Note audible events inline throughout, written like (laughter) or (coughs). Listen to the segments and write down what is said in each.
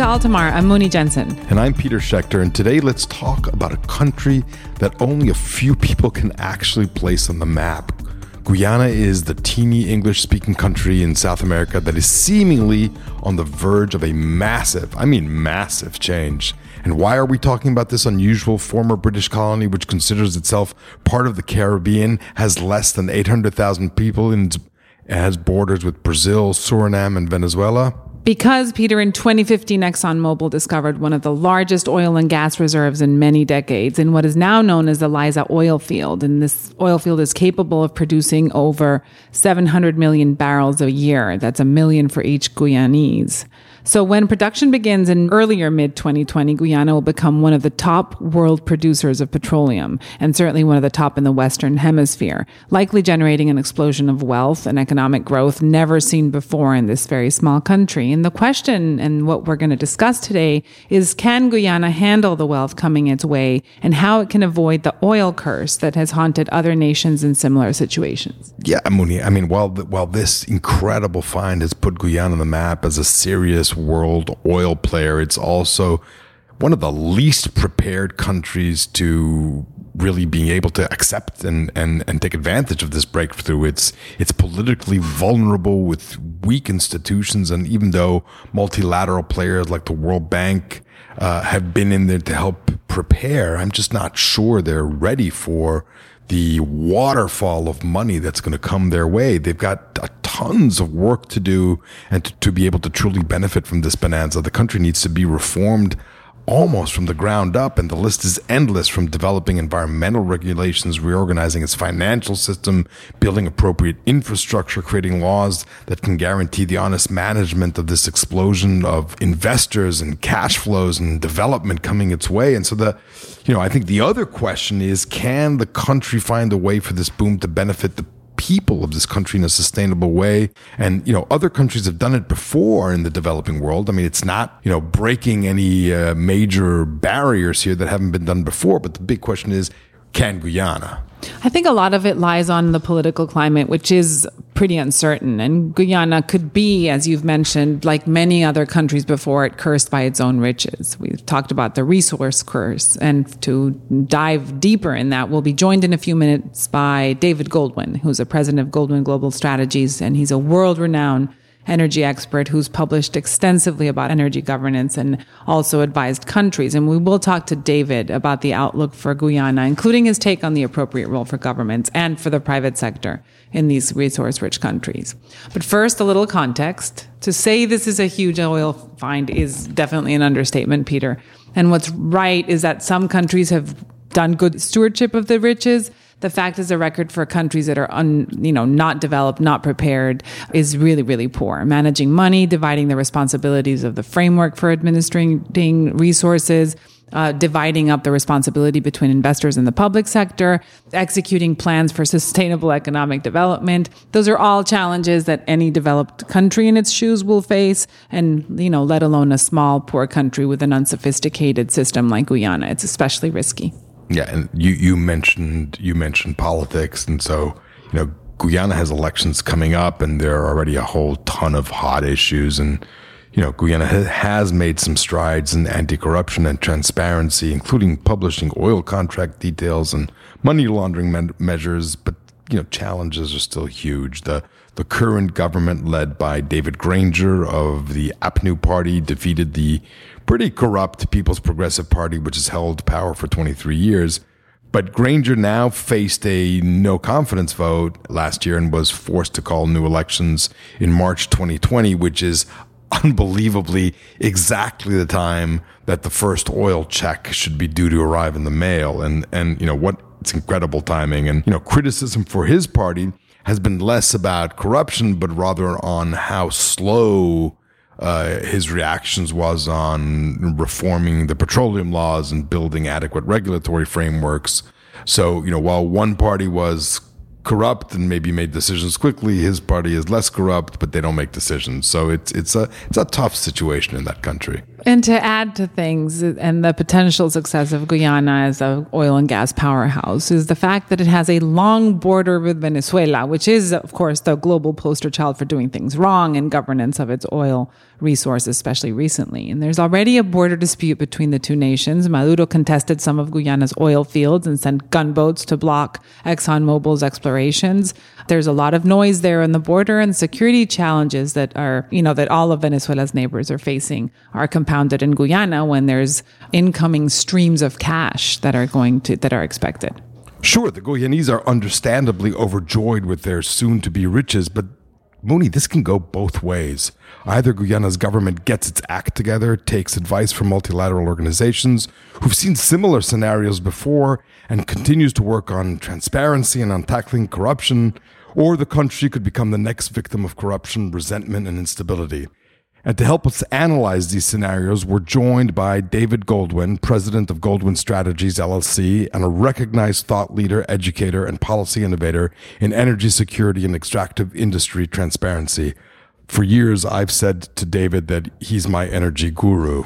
to Altamar. I'm Muni Jensen. And I'm Peter Schechter. And today let's talk about a country that only a few people can actually place on the map. Guyana is the teeny English speaking country in South America that is seemingly on the verge of a massive, I mean massive change. And why are we talking about this unusual former British colony, which considers itself part of the Caribbean, has less than 800,000 people, and has borders with Brazil, Suriname, and Venezuela? Because, Peter, in 2015, ExxonMobil discovered one of the largest oil and gas reserves in many decades in what is now known as the Liza oil field. And this oil field is capable of producing over 700 million barrels a year. That's a million for each Guyanese. So when production begins in earlier mid 2020, Guyana will become one of the top world producers of petroleum and certainly one of the top in the Western hemisphere, likely generating an explosion of wealth and economic growth never seen before in this very small country. And the question and what we're going to discuss today is can Guyana handle the wealth coming its way and how it can avoid the oil curse that has haunted other nations in similar situations? Yeah, Muni. I mean, while, while this incredible find has put Guyana on the map as a serious world oil player. It's also one of the least prepared countries to really being able to accept and, and, and take advantage of this breakthrough. It's, it's politically vulnerable with weak institutions. And even though multilateral players like the World Bank uh, have been in there to help prepare, I'm just not sure they're ready for the waterfall of money that's going to come their way. They've got tons of work to do and to, to, be able to truly benefit from this bonanza. The country needs to be reformed almost from the ground up, and the list is endless from developing environmental regulations, reorganizing its financial system, building appropriate infrastructure, creating laws that can guarantee the honest management of this explosion of investors and cash flows and development coming its way. And so the, you know, I think the other question is, can the country find a way for this boom to benefit the people of this country in a sustainable way. And, you know, other countries have done it before in the developing world. I mean, it's not, you know, breaking any uh, major barriers here that haven't been done before. But the big question is, can Guyana? I think a lot of it lies on the political climate, which is pretty uncertain. And Guyana could be, as you've mentioned, like many other countries before it, cursed by its own riches. We've talked about the resource curse. And to dive deeper in that, we'll be joined in a few minutes by David Goldwyn, who's a president of Goldwyn Global Strategies, and he's a world renowned energy expert who's published extensively about energy governance and also advised countries. And we will talk to David about the outlook for Guyana, including his take on the appropriate role for governments and for the private sector in these resource rich countries. But first, a little context. To say this is a huge oil find is definitely an understatement, Peter. And what's right is that some countries have done good stewardship of the riches the fact is a record for countries that are un, you know not developed, not prepared is really really poor. Managing money, dividing the responsibilities of the framework for administering resources. Uh, dividing up the responsibility between investors and the public sector, executing plans for sustainable economic development. Those are all challenges that any developed country in its shoes will face, and you know, let alone a small, poor country with an unsophisticated system like Guyana. It's especially risky. Yeah, and you you mentioned you mentioned politics, and so you know Guyana has elections coming up, and there are already a whole ton of hot issues, and you know Guyana has made some strides in anti-corruption and transparency, including publishing oil contract details and money laundering me- measures, but you know challenges are still huge. The the current government, led by David Granger of the APNU party, defeated the pretty corrupt People's Progressive Party, which has held power for 23 years. But Granger now faced a no confidence vote last year and was forced to call new elections in March 2020, which is unbelievably exactly the time that the first oil check should be due to arrive in the mail. And, and, you know, what, it's incredible timing. And, you know, criticism for his party has been less about corruption, but rather on how slow uh, his reactions was on reforming the petroleum laws and building adequate regulatory frameworks. So, you know, while one party was corrupt and maybe made decisions quickly, his party is less corrupt, but they don't make decisions. So it's it's a it's a tough situation in that country. And to add to things and the potential success of Guyana as an oil and gas powerhouse is the fact that it has a long border with Venezuela, which is, of course, the global poster child for doing things wrong in governance of its oil resource, especially recently. And there's already a border dispute between the two nations. Maduro contested some of Guyana's oil fields and sent gunboats to block ExxonMobil's explorations. There's a lot of noise there on the border and security challenges that are, you know, that all of Venezuela's neighbors are facing are compounded in Guyana when there's incoming streams of cash that are going to, that are expected. Sure, the Guyanese are understandably overjoyed with their soon to be riches, but Muni, this can go both ways. Either Guyana's government gets its act together, takes advice from multilateral organizations who've seen similar scenarios before, and continues to work on transparency and on tackling corruption, or the country could become the next victim of corruption, resentment, and instability. And to help us analyze these scenarios, we're joined by David Goldwyn, president of Goldwyn Strategies LLC, and a recognized thought leader, educator, and policy innovator in energy security and extractive industry transparency. For years, I've said to David that he's my energy guru.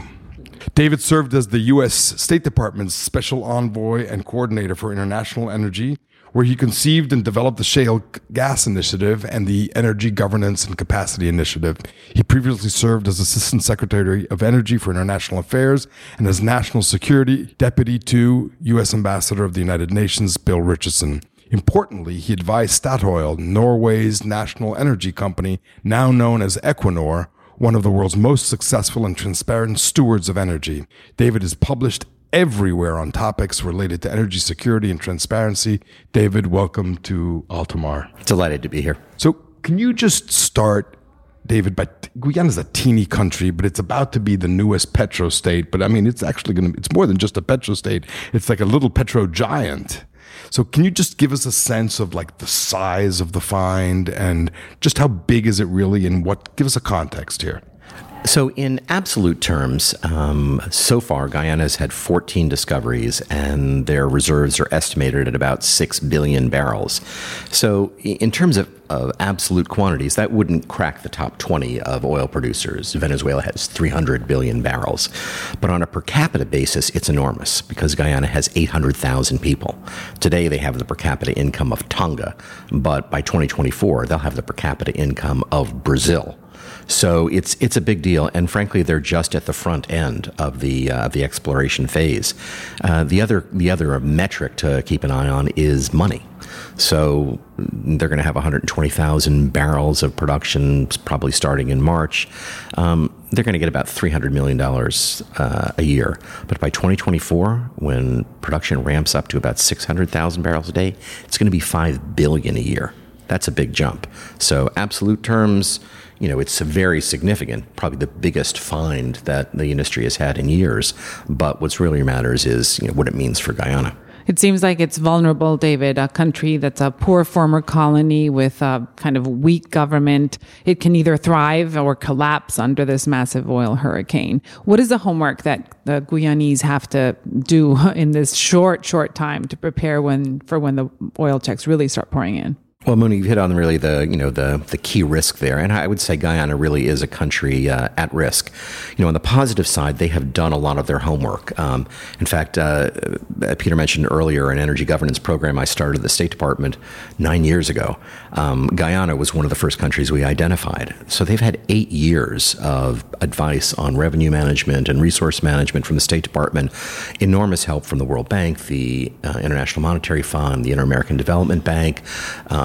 David served as the U.S. State Department's special envoy and coordinator for international energy where he conceived and developed the Shale Gas Initiative and the Energy Governance and Capacity Initiative. He previously served as Assistant Secretary of Energy for International Affairs and as National Security Deputy to U.S. Ambassador of the United Nations, Bill Richardson. Importantly, he advised Statoil, Norway's national energy company, now known as Equinor, one of the world's most successful and transparent stewards of energy. David is published everywhere on topics related to energy security and transparency. David, welcome to Altamar. Delighted to be here. So, can you just start, David? But Guyana is a teeny country, but it's about to be the newest petro state. But I mean, it's actually going to, it's more than just a petro state. It's like a little petro giant. So, can you just give us a sense of like the size of the find and just how big is it really and what, give us a context here? So, in absolute terms, um, so far, Guyana's had 14 discoveries, and their reserves are estimated at about 6 billion barrels. So, in terms of, of absolute quantities, that wouldn't crack the top 20 of oil producers. Venezuela has 300 billion barrels. But on a per capita basis, it's enormous because Guyana has 800,000 people. Today, they have the per capita income of Tonga, but by 2024, they'll have the per capita income of Brazil. So it's it's a big deal, and frankly, they're just at the front end of the uh, the exploration phase. Uh, the other the other metric to keep an eye on is money. So they're going to have 120,000 barrels of production, probably starting in March. Um, they're going to get about 300 million dollars uh, a year. But by 2024, when production ramps up to about 600,000 barrels a day, it's going to be five billion a year. That's a big jump. So absolute terms you know, it's very significant, probably the biggest find that the industry has had in years. But what's really matters is you know, what it means for Guyana. It seems like it's vulnerable, David, a country that's a poor former colony with a kind of weak government. It can either thrive or collapse under this massive oil hurricane. What is the homework that the Guyanese have to do (laughs) in this short, short time to prepare when, for when the oil checks really start pouring in? Well, Muni, you've hit on really the you know the the key risk there, and I would say Guyana really is a country uh, at risk. You know, on the positive side, they have done a lot of their homework. Um, in fact, uh, Peter mentioned earlier an energy governance program I started at the State Department nine years ago. Um, Guyana was one of the first countries we identified, so they've had eight years of advice on revenue management and resource management from the State Department. Enormous help from the World Bank, the uh, International Monetary Fund, the Inter American Development Bank.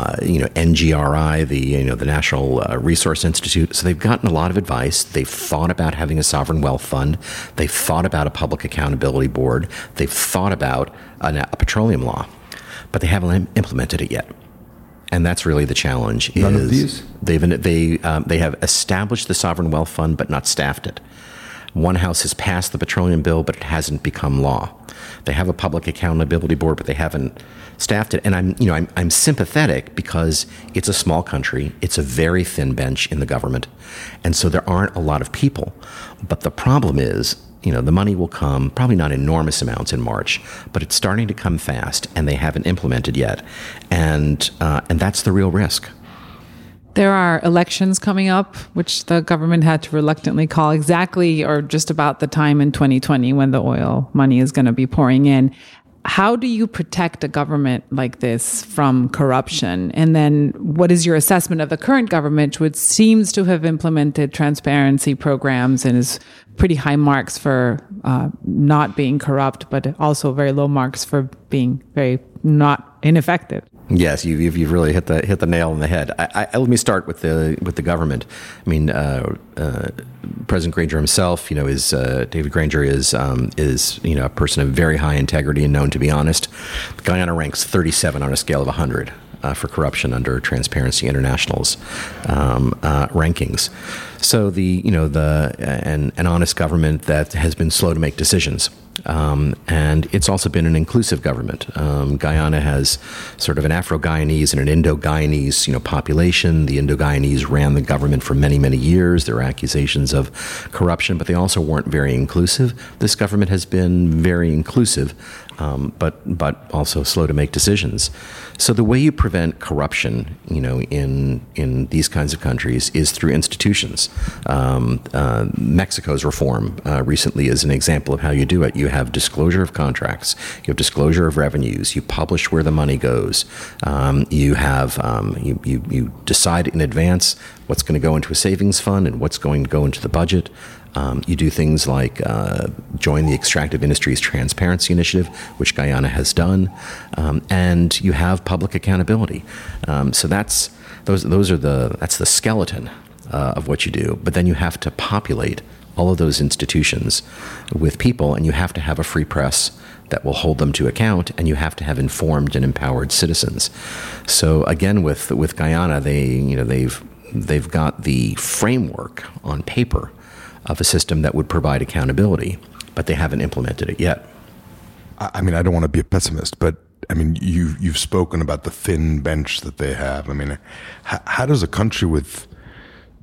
Uh, you know, NRGI, the you know the National uh, Resource Institute. So they've gotten a lot of advice. They've thought about having a sovereign wealth fund. They've thought about a public accountability board. They've thought about a, a petroleum law, but they haven't implemented it yet. And that's really the challenge. None of these. They've they um, they have established the sovereign wealth fund, but not staffed it. One house has passed the petroleum bill, but it hasn't become law. They have a public accountability board, but they haven't staffed it. And I'm, you know, I'm, I'm sympathetic because it's a small country. It's a very thin bench in the government. And so there aren't a lot of people. But the problem is, you know, the money will come, probably not enormous amounts in March, but it's starting to come fast and they haven't implemented yet. And, uh, and that's the real risk. There are elections coming up, which the government had to reluctantly call exactly or just about the time in 2020 when the oil money is going to be pouring in. How do you protect a government like this from corruption? And then what is your assessment of the current government, which seems to have implemented transparency programs and is pretty high marks for uh, not being corrupt, but also very low marks for being very not ineffective? Yes, you, have you've really hit the hit the nail on the head. I, I, let me start with the with the government. I mean, uh, uh, President Granger himself, you know, is uh, David Granger is um, is you know a person of very high integrity and known to be honest. Guyana ranks 37 on a scale of 100 uh, for corruption under Transparency International's um, uh, rankings. So the you know the an, an honest government that has been slow to make decisions. Um, and it's also been an inclusive government. Um, Guyana has sort of an Afro-Guyanese and an Indo-Guyanese, you know, population. The Indo-Guyanese ran the government for many, many years. There were accusations of corruption, but they also weren't very inclusive. This government has been very inclusive um, but but also slow to make decisions. So the way you prevent corruption, you know, in in these kinds of countries is through institutions. Um, uh, Mexico's reform uh, recently is an example of how you do it. You have disclosure of contracts, you have disclosure of revenues, you publish where the money goes, um, you have um, you, you you decide in advance what's going to go into a savings fund and what's going to go into the budget. Um, you do things like uh, join the Extractive Industries Transparency Initiative, which Guyana has done, um, and you have public accountability. Um, so that's those those are the that's the skeleton uh, of what you do. But then you have to populate all of those institutions with people, and you have to have a free press that will hold them to account, and you have to have informed and empowered citizens. So again, with with Guyana, they you know they've they've got the framework on paper of a system that would provide accountability, but they haven't implemented it yet. I mean, I don't want to be a pessimist, but I mean, you you've spoken about the thin bench that they have. I mean, how, how does a country with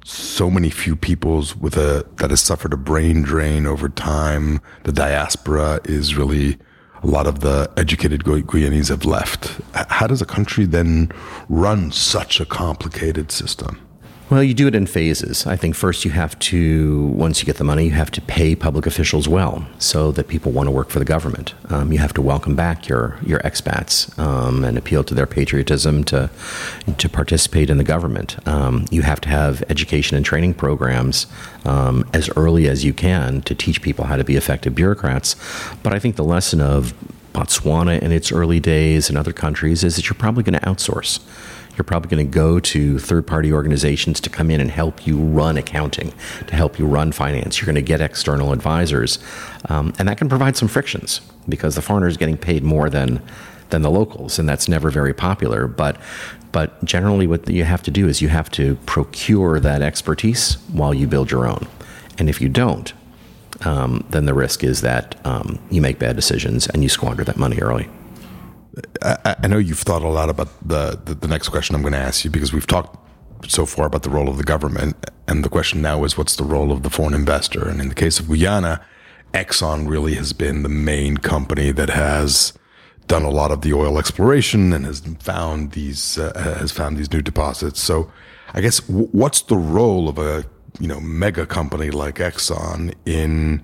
so many few peoples with a that has suffered a brain drain over time, the diaspora is really a lot of the educated Guyanese have left. How does a country then run such a complicated system? Well, you do it in phases. I think first you have to, once you get the money, you have to pay public officials well so that people want to work for the government. Um, you have to welcome back your, your expats um, and appeal to their patriotism to, to participate in the government. Um, you have to have education and training programs um, as early as you can to teach people how to be effective bureaucrats. But I think the lesson of Botswana in its early days and other countries is that you're probably going to outsource you're probably going to go to third party organizations to come in and help you run accounting, to help you run finance. You're going to get external advisors. Um, and that can provide some frictions because the foreigner is getting paid more than, than the locals, and that's never very popular. But, but generally, what you have to do is you have to procure that expertise while you build your own. And if you don't, um, then the risk is that um, you make bad decisions and you squander that money early. I, I know you've thought a lot about the, the, the next question I'm going to ask you because we've talked so far about the role of the government, and the question now is what's the role of the foreign investor? And in the case of Guyana, Exxon really has been the main company that has done a lot of the oil exploration and has found these uh, has found these new deposits. So, I guess w- what's the role of a you know mega company like Exxon in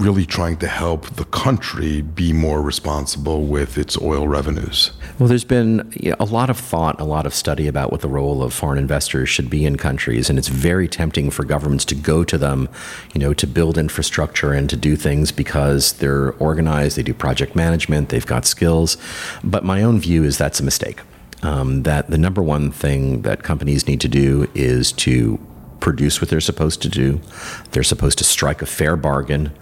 really trying to help the country be more responsible with its oil revenues? Well, there's been a lot of thought, a lot of study about what the role of foreign investors should be in countries, and it's very tempting for governments to go to them, you know, to build infrastructure and to do things because they're organized, they do project management, they've got skills. But my own view is that's a mistake. Um, that the number one thing that companies need to do is to produce what they're supposed to do. They're supposed to strike a fair bargain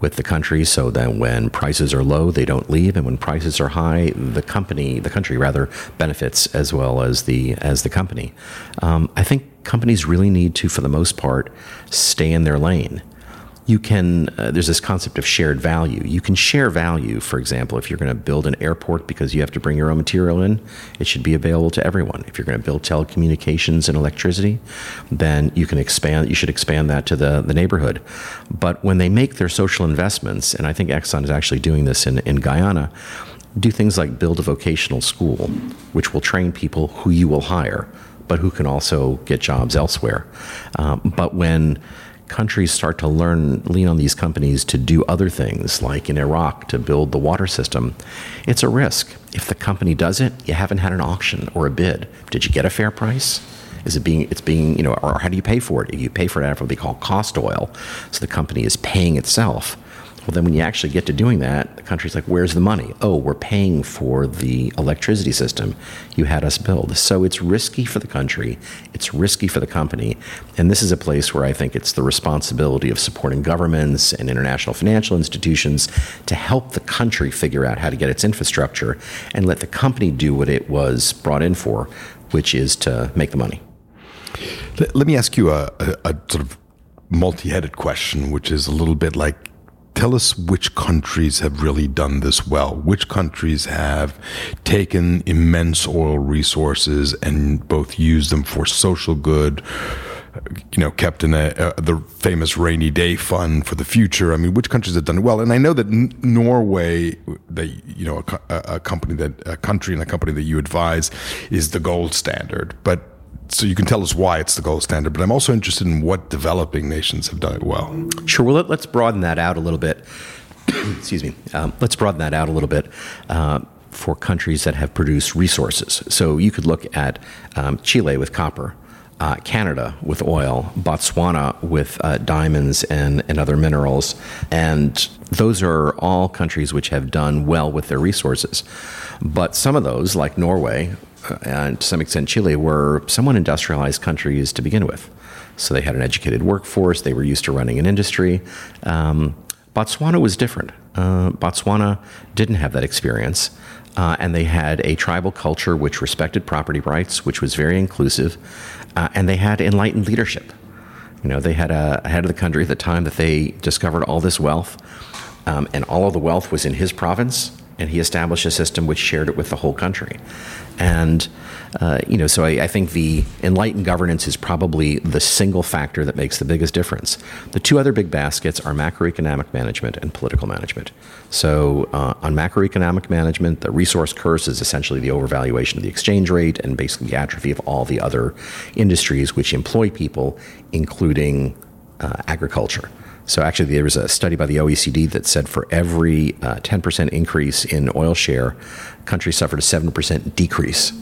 with the country so that when prices are low they don't leave and when prices are high the company the country rather benefits as well as the as the company. Um, i think companies really need to for the most part stay in their lane you can uh, there's this concept of shared value. You can share value for example if you're going to build an airport because you have to bring your own material in it should be available to everyone. If you're going to build telecommunications and electricity then you can expand you should expand that to the, the neighborhood. But when they make their social investments and i think exxon is actually doing this in, in guyana do things like build a vocational school which will train people who you will hire but who can also get jobs elsewhere. Um, but when countries start to learn lean on these companies to do other things like in Iraq to build the water system it's a risk. If the company does it you haven't had an auction or a bid. Did you get a fair price? Is it being it's being you know or how do you pay for it? If you pay for it out of what they call cost oil so the company is paying itself well, then when you actually get to doing that, the country's like, where's the money? Oh, we're paying for the electricity system you had us build. So it's risky for the country, it's risky for the company. And this is a place where I think it's the responsibility of supporting governments and international financial institutions to help the country figure out how to get its infrastructure and let the company do what it was brought in for, which is to make the money. Let me ask you a, a, a sort of multi headed question, which is a little bit like tell us which countries have really done this well. Which countries have taken immense oil resources and both used them for social good, you know, kept in a, a, the famous rainy day fund for the future. I mean, which countries have done well? And I know that N- Norway, that you know, a, a company that a country and a company that you advise is the gold standard, but so you can tell us why it's the gold standard, but I'm also interested in what developing nations have done it well. Sure. Well, let, us broaden that out a little bit. (coughs) Excuse me. Um, let's broaden that out a little bit. Uh, for countries that have produced resources. So you could look at um, Chile with copper, uh, Canada with oil, Botswana with uh, diamonds and, and other minerals. And those are all countries which have done well with their resources. But some of those, like Norway, and to some extent Chile, were somewhat industrialized countries to begin with. So they had an educated workforce, they were used to running an industry. Um, Botswana was different. Uh, Botswana didn't have that experience. Uh, and they had a tribal culture which respected property rights, which was very inclusive, uh, and they had enlightened leadership. You know, they had a, a, head of the country at the time that they discovered all this wealth, um, and all of the wealth was in his province, and he established a system which shared it with the whole country. And, uh, you know, so I, I, think the enlightened governance is probably the single factor that makes the biggest difference. The two other big baskets are macroeconomic management and political management. So, uh, on macroeconomic management, the resource curse is essentially the overvaluation of the exchange rate and basically the atrophy of all the other industries which employ people, including uh, agriculture. So actually, there was a study by the OECD that said for every uh, 10% increase in oil share, countries suffered a 7% decrease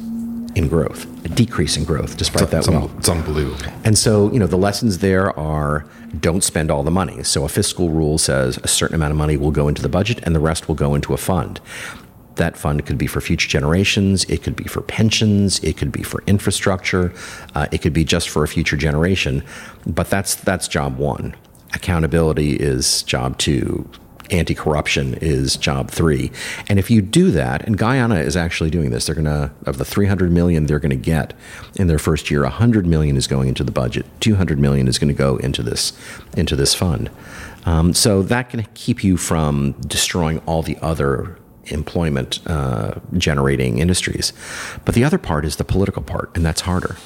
in growth, a decrease in growth despite it's, that well. It's unbelievable. And so, you know, the lessons there are don't spend all the money. So a fiscal rule says a certain amount of money will go into the budget and the rest will go into a fund. That fund could be for future generations. It could be for pensions. It could be for infrastructure. Uh, it could be just for a future generation. But that's that's job one accountability is job two anti corruption is job three. And if you do that, and Guyana is actually doing this, they're going to, of the 300 million they're going to get in their first year, 100 million is going into the budget, 200 million is going to go into this, into this fund. Um, so that can keep you from destroying all the other employment uh, generating industries. But the other part is the political part, and that's harder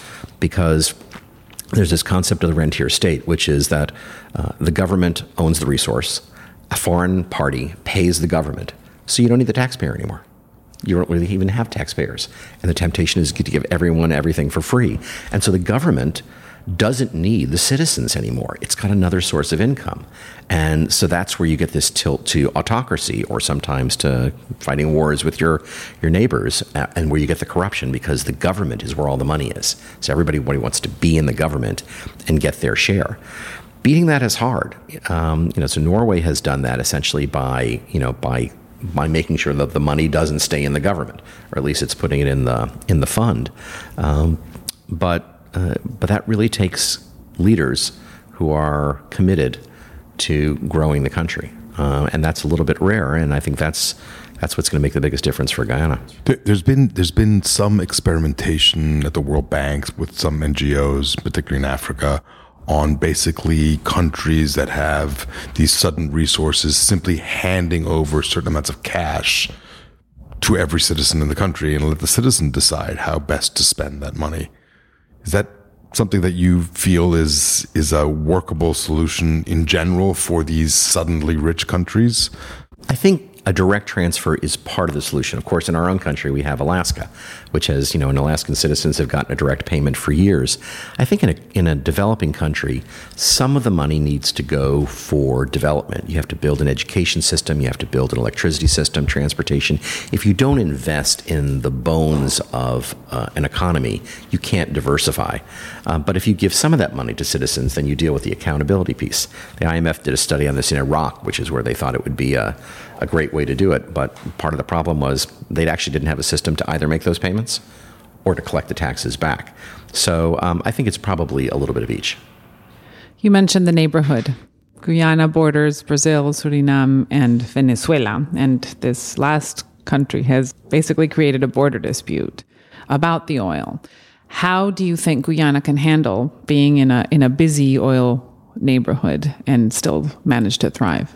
because there's this concept of the rentier state, which is that uh, the government owns the resource, a foreign party pays the government, so you don't need the taxpayer anymore. You don't really even have taxpayers. And the temptation is to give everyone everything for free. And so the government doesn't need the citizens anymore. It's got another source of income. And so that's where you get this tilt to autocracy or sometimes to fighting wars with your, your neighbors uh, and where you get the corruption because the government is where all the money is. So everybody wants to be in the government and get their share. Beating that is hard. Um, you know, so Norway has done that essentially by, you know, by by making sure that the money doesn't stay in the government, or at least it's putting it in the in the fund. Um, but uh, but that really takes leaders who are committed to growing the country, uh, and that's a little bit rare. And I think that's that's what's going to make the biggest difference for Guyana. There's been there's been some experimentation at the World Bank with some NGOs, particularly in Africa, on basically countries that have these sudden resources simply handing over certain amounts of cash to every citizen in the country and let the citizen decide how best to spend that money. Is that something that you feel is is a workable solution in general for these suddenly rich countries? I think a direct transfer is part of the solution. Of course, in our own country, we have Alaska, which has, you know, and Alaskan citizens have gotten a direct payment for years. I think in a, in a developing country, some of the money needs to go for development. You have to build an education system, you have to build an electricity system, transportation. If you don't invest in the bones of uh, an economy, you can't diversify. Uh, but if you give some of that money to citizens, then you deal with the accountability piece. The IMF did a study on this in Iraq, which is where they thought it would be a, a great way to do it. But part of the problem was they actually didn't have a system to either make those payments or to collect the taxes back. So um, I think it's probably a little bit of each. You mentioned the neighborhood. Guyana borders Brazil, Suriname, and Venezuela. And this last country has basically created a border dispute about the oil. How do you think Guyana can handle being in a, in a busy oil neighborhood and still manage to thrive?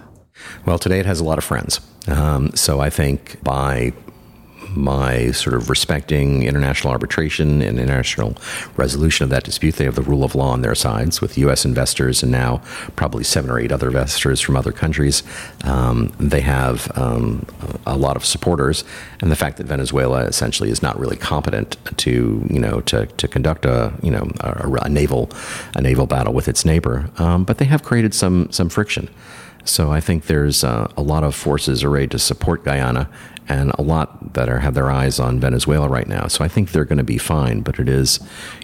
Well, today it has a lot of friends. Um, so I think by my sort of respecting international arbitration and international resolution of that dispute. They have the rule of law on their sides with U.S. investors and now probably seven or eight other investors from other countries. Um, they have um, a lot of supporters, and the fact that Venezuela essentially is not really competent to you know to, to conduct a you know a, a naval a naval battle with its neighbor, um, but they have created some some friction. So I think there's uh, a lot of forces arrayed to support Guyana, and a lot that are have their eyes on Venezuela right now. So I think they're going to be fine, but it is,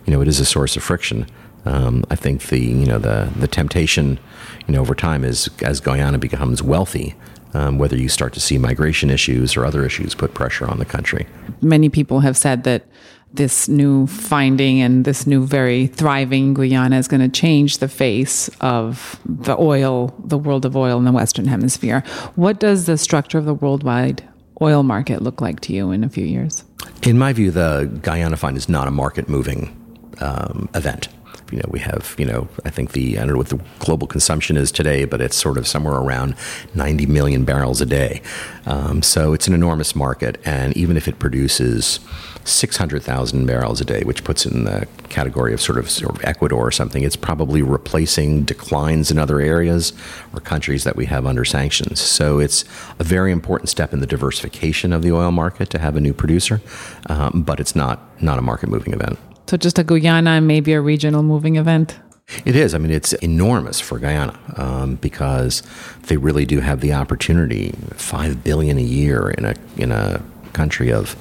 you know, it is a source of friction. Um, I think the you know the the temptation, you know, over time is as Guyana becomes wealthy, um, whether you start to see migration issues or other issues put pressure on the country. Many people have said that this new finding and this new very thriving Guyana is going to change the face of the oil, the world of oil in the Western Hemisphere. What does the structure of the worldwide oil market look like to you in a few years? In my view, the Guyana find is not a market moving um, event you know, we have, you know, I think the, I don't know what the global consumption is today, but it's sort of somewhere around 90 million barrels a day. Um, so it's an enormous market. And even if it produces 600,000 barrels a day, which puts it in the category of sort of, sort of Ecuador or something, it's probably replacing declines in other areas or countries that we have under sanctions. So it's a very important step in the diversification of the oil market to have a new producer, um, but it's not, not a market moving event. So just a Guyana and maybe a regional moving event? It is. I mean, it's enormous for Guyana um, because they really do have the opportunity five billion a year in a in a country of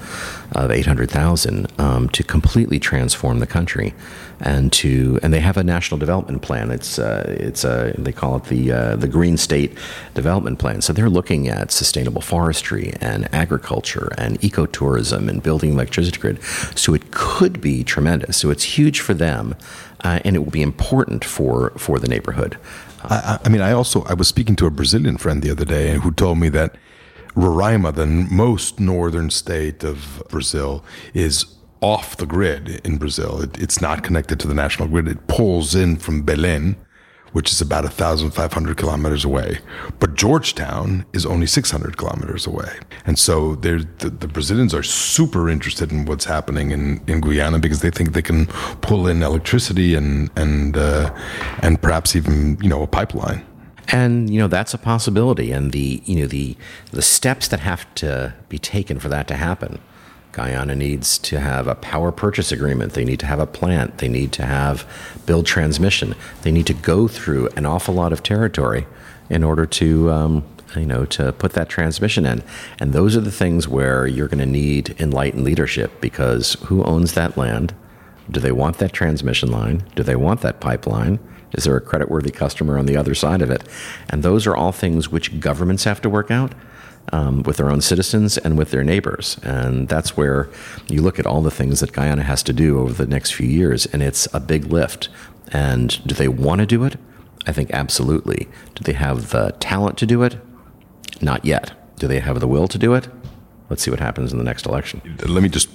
of eight hundred thousand um, to completely transform the country and to and they have a national development plan. It's uh, it's a they call it the uh, the Green State Development Plan. So they're looking at sustainable forestry and agriculture and ecotourism and building electricity grid. So it could be tremendous. So it's huge for them, uh, and it will be important for for the neighborhood. I, I mean, I also I was speaking to a Brazilian friend the other day who told me that Roraima, the most northern state of Brazil, is off the grid in Brazil. It, it's not connected to the national grid. It pulls in from Belém, which is about 1,500 kilometers away. But Georgetown is only 600 kilometers away. And so the, the Brazilians are super interested in what's happening in, in Guyana because they think they can pull in electricity and, and, uh, and perhaps even, you know, a pipeline and you know that's a possibility and the you know the the steps that have to be taken for that to happen Guyana needs to have a power purchase agreement. They need to have a plant. They need to have build transmission. They need to go through an awful lot of territory in order to um, you know to put that transmission in. And those are the things where you're going to need enlightened leadership because who owns that land? Do they want that transmission line? Do they want that pipeline? Is there a creditworthy customer on the other side of it? And those are all things which governments have to work out um, with their own citizens and with their neighbors. And that's where you look at all the things that Guyana has to do over the next few years, and it's a big lift. And do they want to do it? I think absolutely. Do they have the talent to do it? Not yet. Do they have the will to do it? Let's see what happens in the next election. Let me just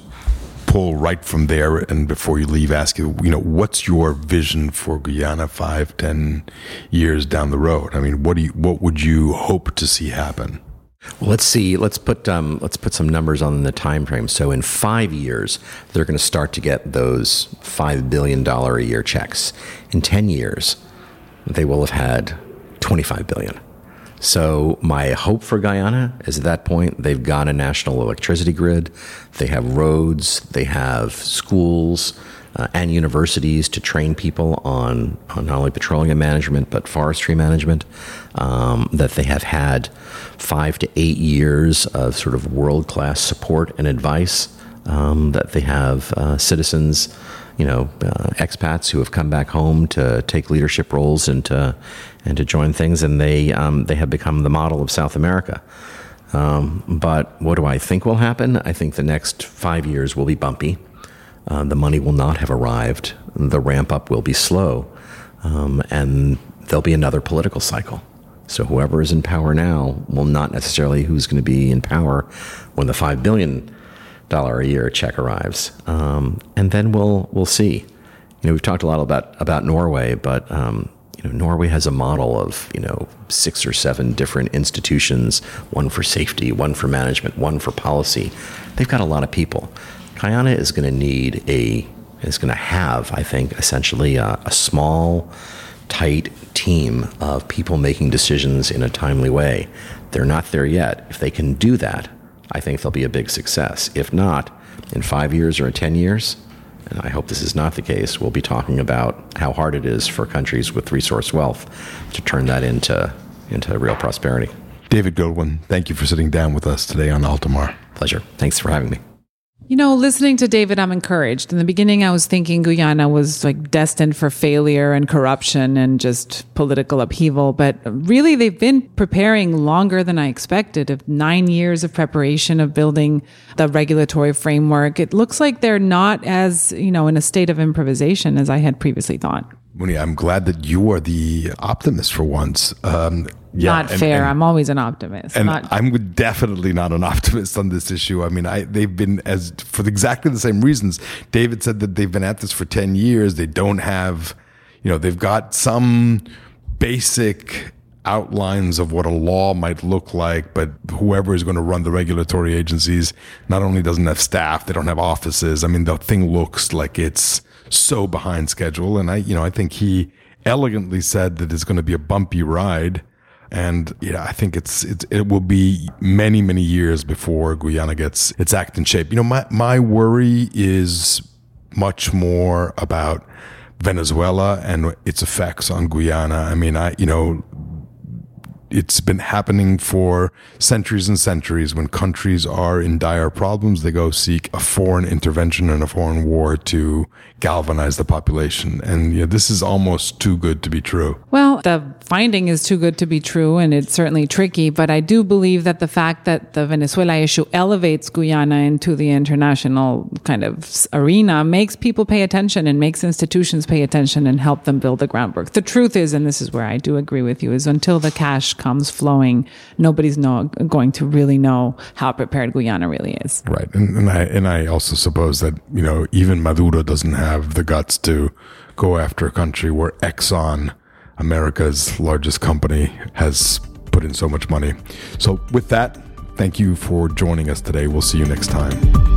pull right from there and before you leave ask you you know what's your vision for guyana five ten years down the road i mean what do you what would you hope to see happen well, let's see. Let's put um, let's put some numbers on the time frame. So in five years, they're going to start to get those five billion dollar a year checks. In ten years, they will have had twenty five billion. So, my hope for Guyana is at that point, they've got a national electricity grid, they have roads, they have schools uh, and universities to train people on, on not only petroleum management but forestry management, um, that they have had five to eight years of sort of world class support and advice, um, that they have uh, citizens you know, uh, expats who have come back home to take leadership roles and to and to join things, and they um, they have become the model of South America. Um, but what do I think will happen? I think the next five years will be bumpy. Uh, the money will not have arrived. The ramp up will be slow, um, and there'll be another political cycle. So whoever is in power now will not necessarily who's going to be in power when the five billion dollar a year check arrives, um, and then we'll we'll see. You know, we've talked a lot about about Norway, but um, you know, Norway has a model of you know six or seven different institutions, one for safety, one for management, one for policy. They've got a lot of people. Guyana is going to need a is going to have, I think, essentially a, a small, tight team of people making decisions in a timely way. They're not there yet. If they can do that, I think they'll be a big success. If not, in five years or in 10 years, and I hope this is not the case, we'll be talking about how hard it is for countries with resource wealth to turn that into, into real prosperity. David Goldwyn, thank you for sitting down with us today on Altamar. Pleasure. Thanks for having me. You know, listening to David, I'm encouraged. In the beginning, I was thinking Guyana was like destined for failure and corruption and just political upheaval. But really, they've been preparing longer than I expected of nine years of preparation of building the regulatory framework. It looks like they're not as, you know, in a state of improvisation as I had previously thought. Muni, I'm glad that you are the optimist for once. Um, yeah, not and, fair. And, I'm always an optimist. And not- I'm definitely not an (laughs) optimist on this issue. I mean, I they've been as for exactly the same reasons. David said that they've been at this for 10 years. They don't have, you know, they've got some basic outlines of what a law might look like, but whoever is going to run the regulatory agencies not only doesn't have staff, they don't have offices. I mean, the thing looks like it's so behind schedule. And I, you know, I think he elegantly said that it's going to be a bumpy ride and yeah, I think it's, it's it will be many many years before Guyana gets its act in shape. You know, my my worry is much more about Venezuela and its effects on Guyana. I mean, I you know it's been happening for centuries and centuries. When countries are in dire problems, they go seek a foreign intervention and a foreign war to galvanize the population. And you know, this is almost too good to be true. Well, the finding is too good to be true, and it's certainly tricky. But I do believe that the fact that the Venezuela issue elevates Guyana into the international kind of arena makes people pay attention and makes institutions pay attention and help them build the groundwork. The truth is, and this is where I do agree with you, is until the cash comes flowing, nobody's know, going to really know how prepared Guyana really is. Right, and, and I and I also suppose that you know even Maduro doesn't have the guts to go after a country where Exxon, America's largest company, has put in so much money. So with that, thank you for joining us today. We'll see you next time.